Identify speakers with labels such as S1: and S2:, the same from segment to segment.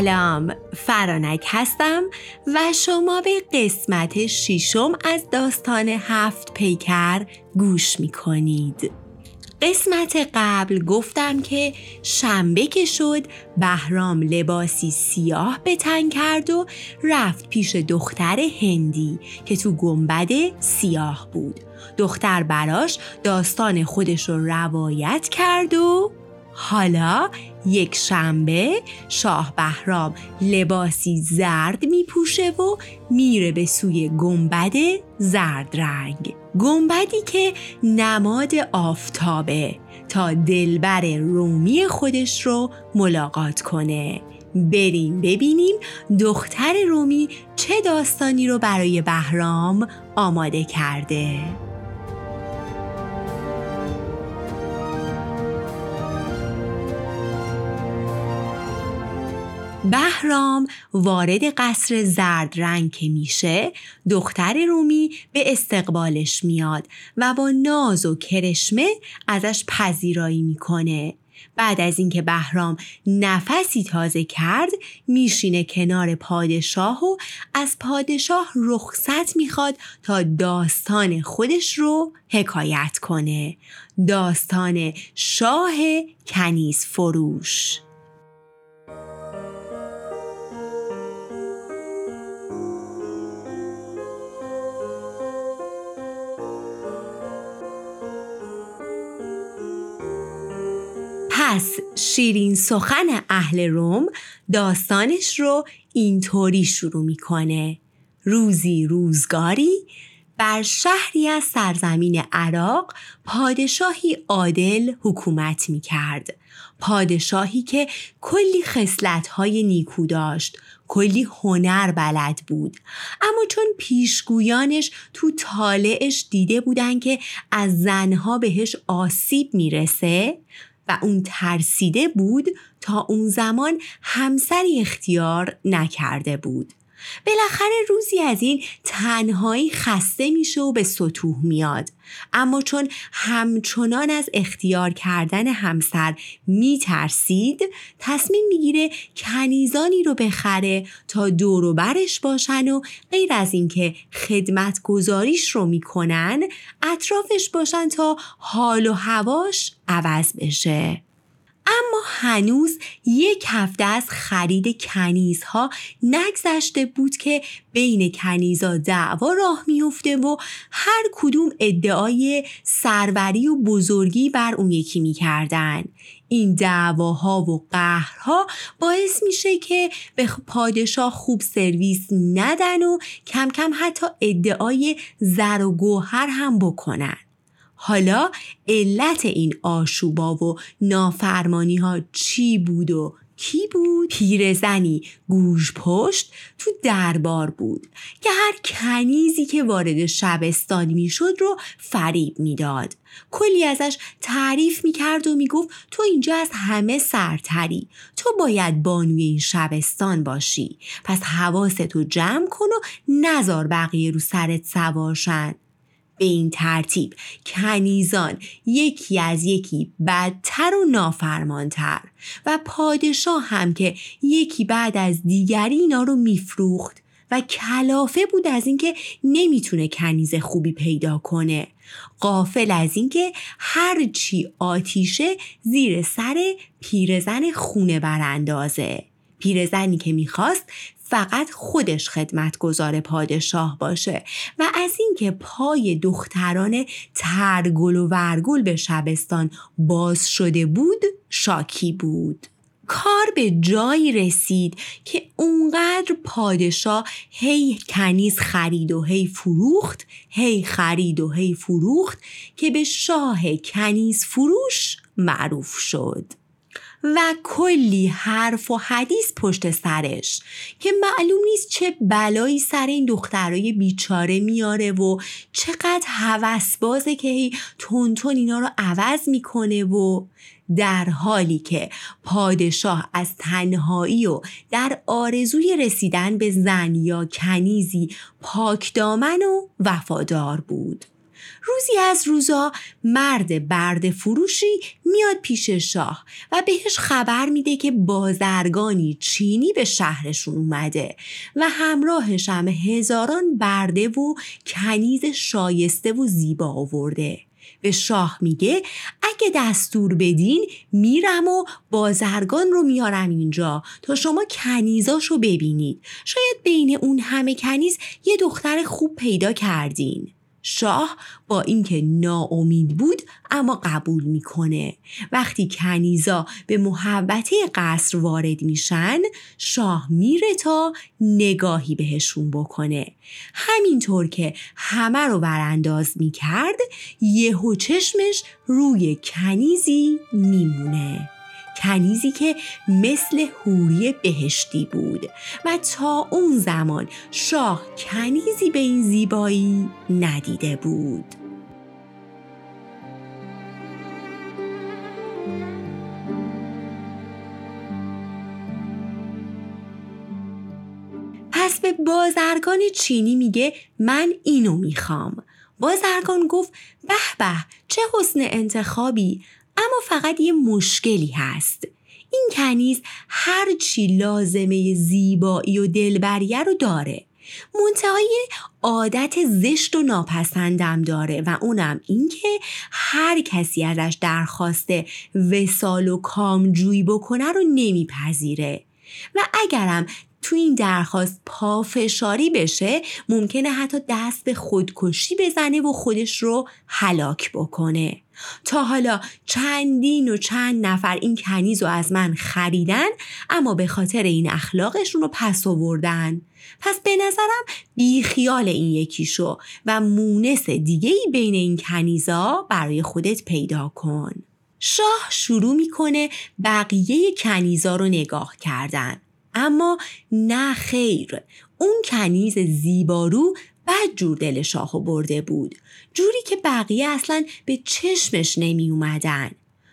S1: سلام فرانک هستم و شما به قسمت ششم از داستان هفت پیکر گوش می کنید. قسمت قبل گفتم که شنبه که شد بهرام لباسی سیاه به تن کرد و رفت پیش دختر هندی که تو گنبد سیاه بود دختر براش داستان خودش رو روایت کرد و حالا یک شنبه شاه بهرام لباسی زرد می پوشه و میره به سوی گنبد زرد رنگ گنبدی که نماد آفتابه تا دلبر رومی خودش رو ملاقات کنه. بریم ببینیم دختر رومی چه داستانی رو برای بهرام آماده کرده. بهرام وارد قصر زرد رنگ که میشه دختر رومی به استقبالش میاد و با ناز و کرشمه ازش پذیرایی می‌کنه. بعد از اینکه بهرام نفسی تازه کرد میشینه کنار پادشاه و از پادشاه رخصت می‌خواد تا داستان خودش رو حکایت کنه. داستان شاه کنیز فروش. پس شیرین سخن اهل روم داستانش رو اینطوری شروع می‌کنه روزی روزگاری بر شهری از سرزمین عراق پادشاهی عادل حکومت می کرد. پادشاهی که کلی خصلت‌های نیکو داشت کلی هنر بلد بود اما چون پیشگویانش تو طالعش دیده بودن که از زنها بهش آسیب می‌رسه و اون ترسیده بود تا اون زمان همسری اختیار نکرده بود. بالاخره روزی از این تنهایی خسته میشه و به سطوح میاد. اما چون همچنان از اختیار کردن همسر میترسید تصمیم می‌گیره کنیزانی رو بخره تا دور و برش باشن و غیر از اینکه خدمت گذاریش رو می‌کنن اطرافش باشن تا حال و هواش عوض بشه. اما هنوز یک هفته از خرید کنیزها نگذشته بود که بین کنیزا دعوا راه میفته و هر کدوم ادعای سروری و بزرگی بر اون یکی می‌کردن. این دعواها و قهرها باعث میشه که به پادشاه خوب سرویس ندن و کم کم حتی ادعای زر و گوهر هم بکنن. حالا علت این آشوبا و نافرمانی ها چی بود و کی بود؟ پیرزنی گوش پشت تو دربار بود که هر کنیزی که وارد شبستان می‌شد رو فریب می‌داد. کلی ازش تعریف می‌کرد و می‌گفت تو اینجا از همه سرتری تو باید بانوی این شبستان باشی پس حواستو جمع کن و نزار بقیه رو سرت سوارشن به این ترتیب. کنیزان یکی از یکی بدتر و نافرمانتر و پادشاه هم که یکی بعد از دیگری اینا رو میفروخت و کلافه بود از اینکه نمی‌تونه کنیز خوبی پیدا کنه. قافل از اینکه هرچی آتیشه زیر سر پیرزن خونه براندازه پیرزنی که می‌خواست فقط خودش خدمتگزار پادشاه باشه و از اینکه پای دختران ترگل و ورگل به شبستان باز شده بود شاکی بود. کار به جایی رسید که اونقدر پادشاه هی کنیز خرید و هی فروخت هی خرید و هی فروخت که به شاه کنیز فروش معروف شد. و کلی حرف و حدیث پشت سرش که معلوم نیست چه بلایی سر این دخترای بیچاره میاره و چقدر هوسبازه که هی تون اینا رو عوض می‌کنه و در حالی که پادشاه از تنهایی و در آرزوی رسیدن به زن یا کنیزی پاکدامن و وفادار بود. روزی از روزا مرد برد فروشی میاد پیش شاه و بهش خبر میده که بازرگانی چینی به شهرشون اومده و همراهش هم هزاران برده و کنیز شایسته و زیبا آورده. به شاه میگه اگه دستور بدین میرم و بازرگان رو میارم اینجا تا شما کنیزاشو ببینید. شاید بین اون همه کنیز یه دختر خوب پیدا کردین. شاه با اینکه ناامید بود اما قبول می‌کنه. وقتی کنیزا به محبته قصر وارد میشن شاه میره تا نگاهی بهشون بکنه. همینطور که همه رو برانداز می‌کرد یهو چشمش روی کنیزی میمونه. کنیزی که مثل حوری بهشتی بود. و تا اون زمان شاه کنیزی به این زیبایی ندیده بود. پس به بازرگان چینی میگه من اینو می‌خوام. بازرگان گفت به به چه حسن انتخابی؟ اما فقط یه مشکلی هست. این کنیز هرچی لازمه زیبایی و دلبریه رو داره. منتهای عادت زشت و ناپسندم داره و اونم اینکه هر کسی ازش درخواست وسال و کامجویی بکنه رو نمیپذیره. و اگرم تو این درخواست پافشاری بشه ممکنه حتی دست به خودکشی بزنه و خودش رو هلاک بکنه. تا حالا چندین و چند نفر این کنیز رو از من خریدن اما به خاطر این اخلاقشون رو پس آوردن. پس به نظرم بیخیال این یکی شو و مونس دیگه ای بین این کنیزا برای خودت پیدا کن. شاه شروع می‌کنه بقیه کنیزا رو نگاه کردن. اما نه خیر اون کنیز زیبارو بعد جور دل شاهو برده بود. جوری که بقیه اصلا به چشمش نمی اومدن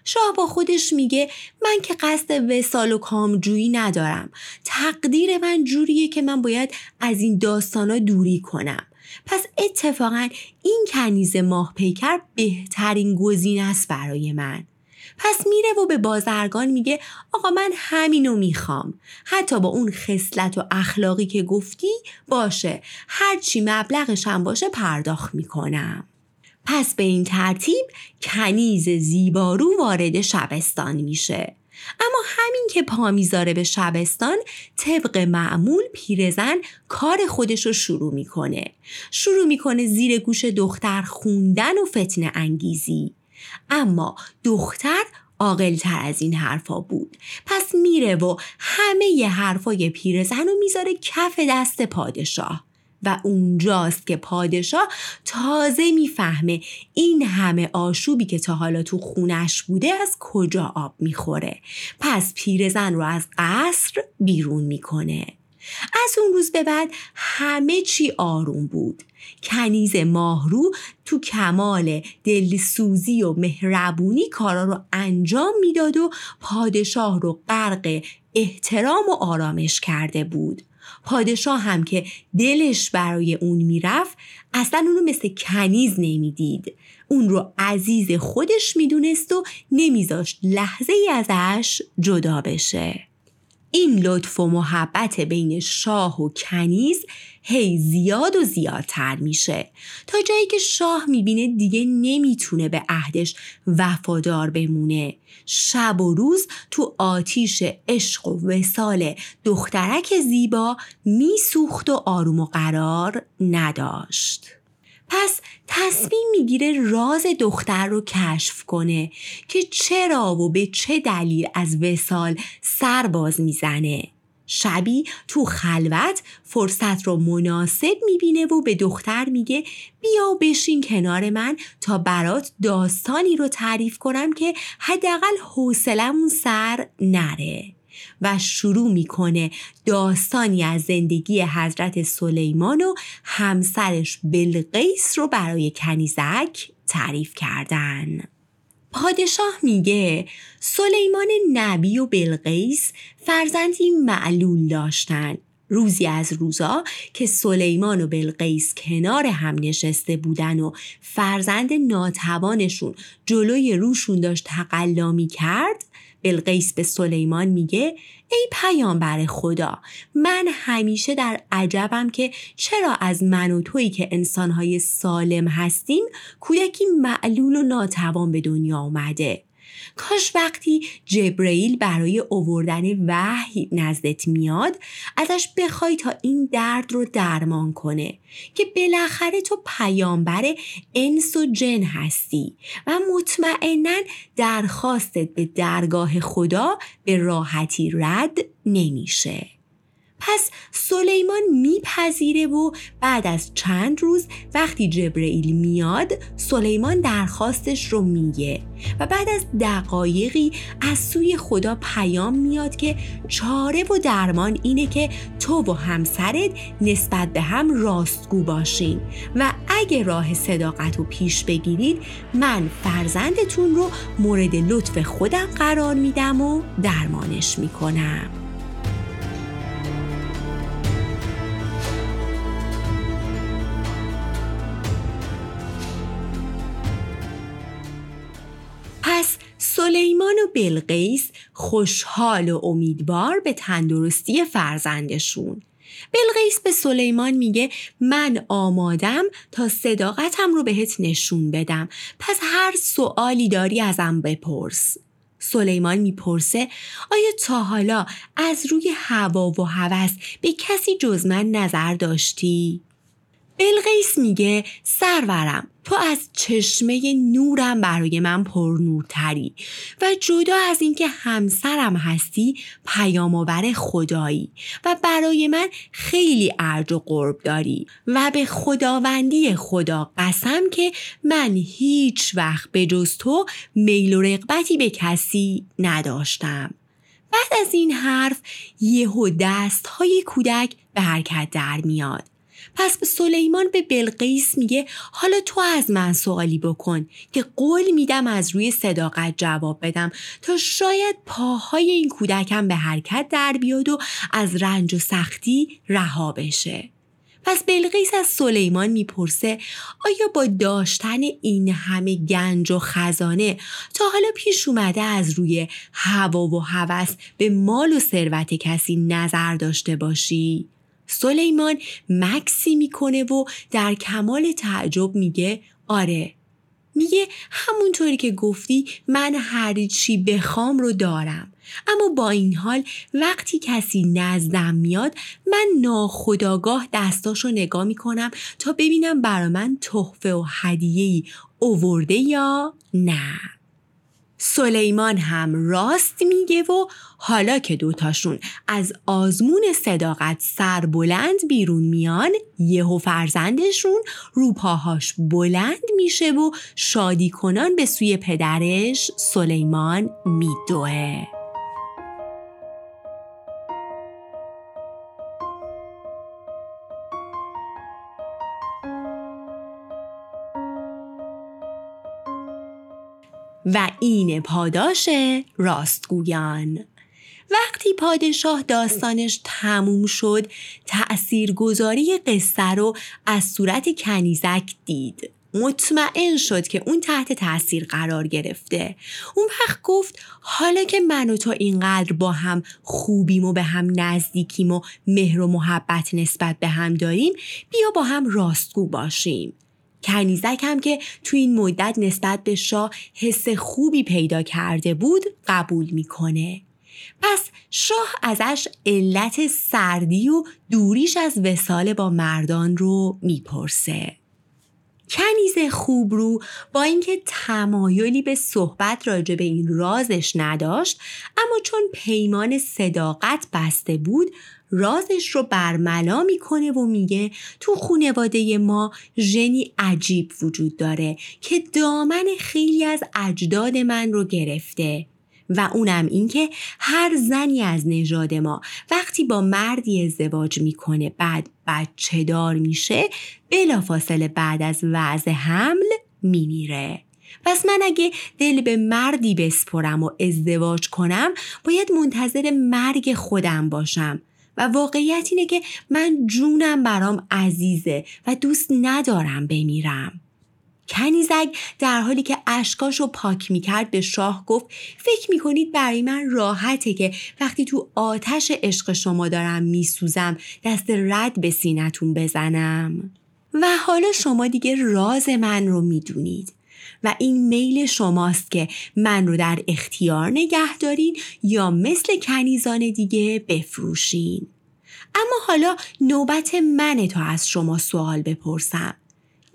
S1: شاه با خودش میگه من که قصد وسال و کامجویی ندارم. تقدیر من جوریه که من باید از این داستانا دوری کنم. پس اتفاقا این کنیز ماه پیکر بهترین گزینه است برای من. پس میره و به بازرگان میگه آقا من همینو می‌خوام. حتی با اون خصلت و اخلاقی که گفتی باشه. هرچی مبلغش هم باشه پرداخت می‌کنم. پس به این ترتیب کنیز زیبارو وارد شبستان میشه. اما همین که پا می‌ذاره به شبستان طبق معمول پیرزن کار خودش رو شروع می‌کنه. شروع می‌کنه زیر گوش دختر خوندن و فتنه انگیزی. اما دختر عاقلتر از این حرفا بود. پس میره و همه ی حرفای پیرزن رو می‌ذاره کف دست پادشاه و اونجاست که پادشاه تازه می‌فهمه این همه آشوبی که تا حالا تو خونش بوده از کجا آب می‌خوره. پس پیرزن رو از قصر بیرون می‌کنه. از اون روز به بعد همه چی آروم بود. کنیز ماهرو تو کمال دلسوزی و مهربونی کارا رو انجام می‌داد و پادشاه رو غرق احترام و آرامش کرده بود. پادشاه هم که دلش برای اون می‌رفت اصلا اونو مثل کنیز نمی‌دید. اون رو عزیز خودش می‌دونست و نمیذاشت لحظه ازش جدا بشه. این لطف و محبت بین شاه و کنیز هی زیاد و زیادتر میشه. تا جایی که شاه می‌بینه دیگه نمی‌تونه به عهدش وفادار بمونه. شب و روز تو آتیش عشق و وسال دخترک زیبا میسوخت و آروم و قرار نداشت. پس تصمیم می‌گیره راز دختر رو کشف کنه که چرا و به چه دلیل از وسال سر باز می‌زنه. شبی تو خلوت فرصت رو مناسب می‌بینه و به دختر میگه بیا بشین کنار من تا برات داستانی رو تعریف کنم که حداقل حوصلمون سر نره. و شروع می‌کنه داستانی از زندگی حضرت سلیمان و همسرش بلقیس رو برای کنیزک تعریف کردن. پادشاه میگه سلیمان نبی و بلقیس فرزندی معلول داشتن روزی از روزا که سلیمان و بلقیس کنار هم نشسته بودن و فرزند ناتوانشون جلوی روشون داشت تقلا می کرد بلقیس به سلیمان میگه ای پیامبر خدا من همیشه در عجبم که چرا از من و تویی که انسانهای سالم هستیم کودکی معلول و ناتوان به دنیا آمده کاش وقتی جبرئیل برای اووردن وحی نزدت میاد ازش بخوای تا این درد رو درمان کنه که بالاخره تو پیامبر انس و جن هستی و مطمئنا درخواستت به درگاه خدا به راحتی رد نمیشه. پس سلیمان میپذیره و بعد از چند روز وقتی جبرئیل میاد سلیمان درخواستش رو میگه و بعد از دقایقی از سوی خدا پیام میاد که چاره و درمان اینه که تو و همسرت نسبت به هم راستگو باشین و اگه راه صداقت رو پیش بگیرید من فرزندتون رو مورد لطف خودم قرار میدم و درمانش می‌کنم. سلیمان و بلقیس خوشحال و امیدوار به تندرستی فرزندشون. بلقیس به سلیمان میگه من آمادم تا صداقتم رو بهت نشون بدم. پس هر سوالی داری ازم بپرس. سلیمان می‌پرسه آیا تا حالا از روی هوا و هوس به کسی جز من نظر داشتی؟ بلقیس میگه سرورم تو از چشمه نورم برای من پرنورتری و جدا از اینکه همسرم هستی پیام آور خدایی و برای من خیلی ارج و قرب داری و به خداوندی خدا قسم که من هیچ وقت به جز تو میل و رقبتی به کسی نداشتم. بعد از این حرف یهو دست های کودک به حرکت در میاد. پس سلیمان به بلقیس میگه حالا تو از من سوالی بکن که قول میدم از روی صداقت جواب بدم تا شاید پاهای این کودکم به حرکت در بیاد و از رنج و سختی رها بشه. پس بلقیس از سلیمان می‌پرسه آیا با داشتن این همه گنج و خزانه تا حالا پیش اومده از روی هوا و هوس به مال و ثروت کسی نظر داشته باشی؟ سلیمان مکسی می‌کنه و در کمال تعجب میگه آره. میگه همونطوری که گفتی من هر چی بخوام رو دارم. اما با این حال وقتی کسی نزدم میاد من ناخداگاه دستاشو نگاه می‌کنم تا ببینم برا من تحفه و هدیه‌ای اوورده یا نه. سلیمان هم راست میگه و حالا که دوتاشون از آزمون صداقت سر بلند بیرون میان یهو فرزندشون رو پاهاش بلند میشه و شادی کنان به سوی پدرش سلیمان میدوه. و این پاداش راستگویان. وقتی پادشاه داستانش تموم شد تأثیرگذاری قصه رو از صورت کنیزک دید. مطمئن شد که اون تحت تاثیر قرار گرفته. اون وقت گفت حالا که من و تو اینقدر با هم خوبیم و به هم نزدیکیم و مهر و محبت نسبت به هم داریم بیا با هم راستگو باشیم. کنیزک هم که تو این مدت نسبت به شاه حس خوبی پیدا کرده بود قبول می‌کنه. پس شاه ازش علت سردی و دوریش از وسال با مردان رو می‌پرسه. کنیز خوب رو با اینکه تمایلی به صحبت راجع به این رازش نداشت اما چون پیمان صداقت بسته بود رازش رو برملا می‌کنه و میگه تو خونواده ما ژنی عجیب وجود داره که دامن خیلی از اجداد من رو گرفته. و اونم اینکه هر زنی از نژاد ما وقتی با مردی ازدواج می‌کنه بعد بچه دار میشه بلافاصله بعد از وضع حمل میمیره. پس من اگه دل به مردی بسپرم و ازدواج کنم باید منتظر مرگ خودم باشم. و واقعیت اینه که من جونم برام عزیزه و دوست ندارم بمیرم. کنیزک در حالی که اشکاش رو پاک می‌کرد به شاه گفت فکر می‌کنید برای من راحته که وقتی تو آتش عشق شما دارم میسوزم دست رد به سینتون بزنم؟ و حالا شما دیگه راز من رو می‌دونید. و این میل شماست که من رو در اختیار نگه دارین یا مثل کنیزان دیگه بفروشین اما حالا نوبت منه تا از شما سوال بپرسم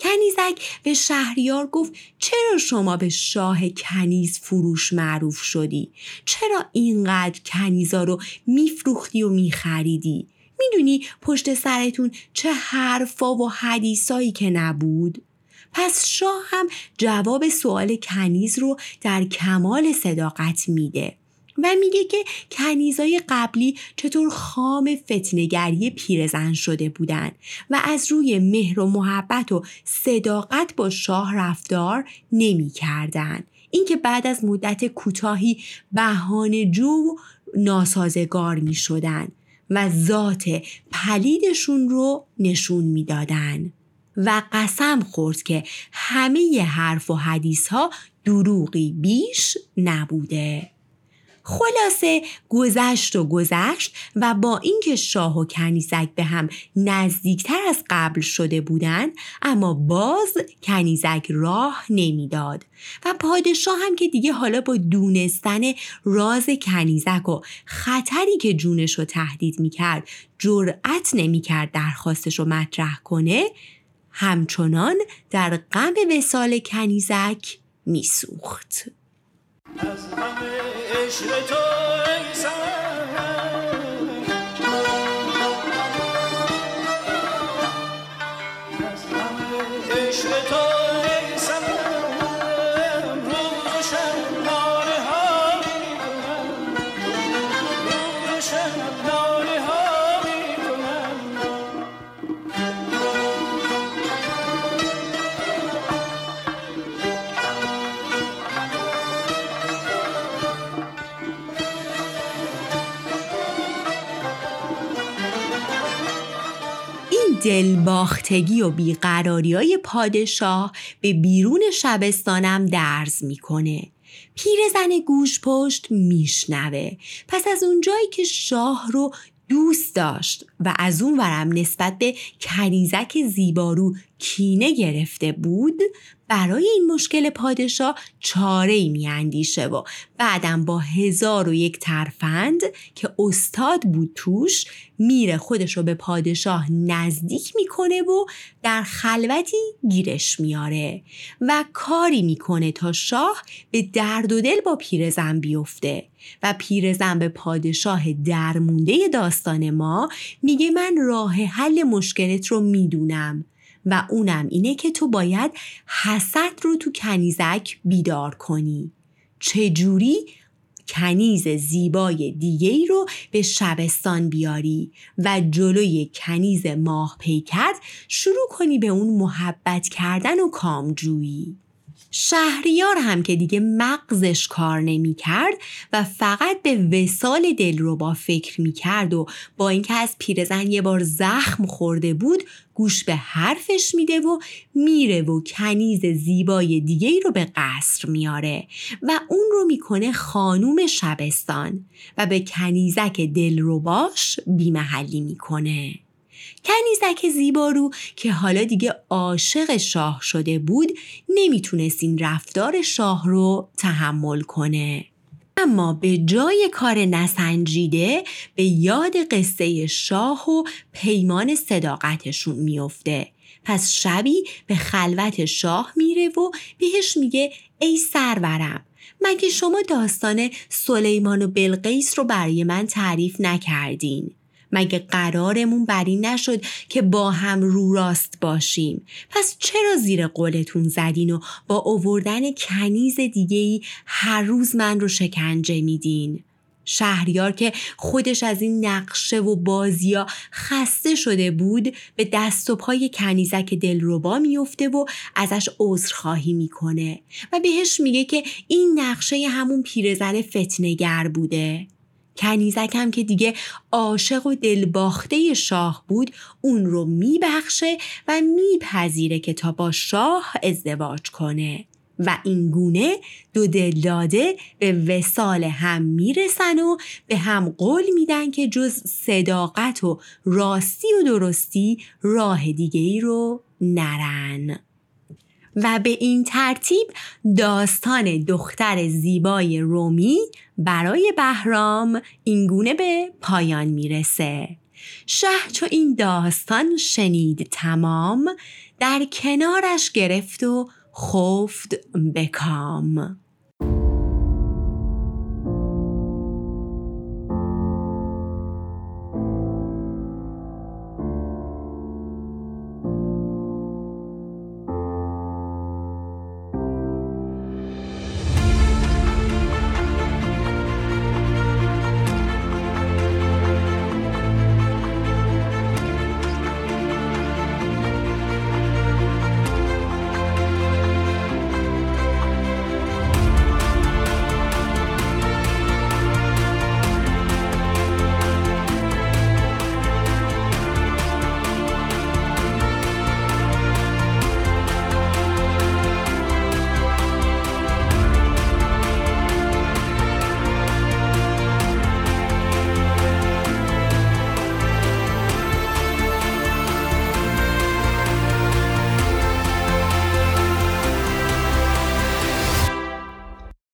S1: کنیزک به شهریار گفت چرا شما به شاه کنیز فروش معروف شدی؟ چرا اینقدر کنیزا رو میفروختی و میخریدی؟ می‌دونی پشت سرتون چه حرفا و حدیثایی که نبود؟ پس شاه هم جواب سوال کنیز رو در کمال صداقت میده و میگه که کنیزای قبلی چطور خام فتنگری پیرزن شده بودن و از روی مهر و محبت و صداقت با شاه رفتار نمی کردن. اینکه بعد از مدت کوتاهی بهانه جو ناسازگار می شدن و ذات پلیدشون رو نشون می‌دادن. و قسم خورد که همه حرف و حدیث ها دروغی بیش نبوده. خلاصه گذشت و گذشت و با اینکه شاه و کنیزک به هم نزدیکتر از قبل شده بودند اما باز کنیزک راه نمی‌داد و پادشاه هم که دیگه حالا با دونستن راز کنیزک و خطری که جونش رو تهدید می‌کرد جرأت نمی‌کرد درخواستش رو مطرح کنه همچنان در غم وسال کنیزک میسوخت. دلباختگی و بیقراری های پادشاه به بیرون شبستانم درز می‌کنه. پیرزن گوش پشت میشنوه. پس از اونجایی که شاه رو دوست داشت و از اون ورم نسبت به کنیزک زیبارو کینه گرفته بود برای این مشکل پادشاه چاره ای میاندیشه و بعدم با هزار و یک ترفند که استاد بود توش میره خودش رو به پادشاه نزدیک می‌کنه و در خلوتی گیرش میاره و کاری می‌کنه تا شاه به درد و دل با پیرزن بیفته و پیرزن به پادشاه درمونده داستان ما میگه من راه حل مشکلت رو می‌دونم و اونم اینه که تو باید حسد رو تو کنیزک بیدار کنی. چجوری؟ کنیز زیبای دیگه ای رو به شبستان بیاری و جلوی کنیز ماه پیکر شروع کنی به اون محبت کردن و کامجویی. شهریار هم که دیگه مغزش کار نمی کرد و فقط به وسال دل رو با فکر می کرد و با اینکه از پیرزن یه بار زخم خورده بود گوش به حرفش میده و میره و کنیز زیبای دیگه ای رو به قصر میاره و اون رو می‌کنه خانوم شبستان و به کنیزک دل رو باش بیمحلی می‌کنه. کنیزک زیبارو که حالا دیگه عاشق شاه شده بود نمی‌تونست این رفتار شاه رو تحمل کنه. اما به جای کار نسنجیده به یاد قصه شاه و پیمان صداقتشون میفته. پس شبی به خلوت شاه میره و بهش میگه ای سرورم مگه شما داستان سلیمان و بلقیس رو برای من تعریف نکردین؟ مگه قرارمون بر این نشد که با هم رو راست باشیم؟ پس چرا زیر قولتون زدین و با اووردن کنیز دیگه هر روز من رو شکنجه میدین؟ شهریار که خودش از این نقشه و بازیا خسته شده بود به دست و پای کنیزک دلربا میفته و ازش عذرخواهی می‌کنه و بهش میگه که این نقشه همون پیرزن فتنگر بوده. کنیزکم که دیگه عاشق و دلباخته شاه بود اون رو میبخشه و میپذیره که تا با شاه ازدواج کنه. و این گونه دو دلداده به وسال هم می‌رسن و به هم قول میدن که جز صداقت و راستی و درستی راه دیگه ای رو نرن. و به این ترتیب داستان دختر زیبای رومی برای بهرام اینگونه به پایان می‌رسه. شه چو این داستان شنید تمام در کنارش گرفت و خفت بکام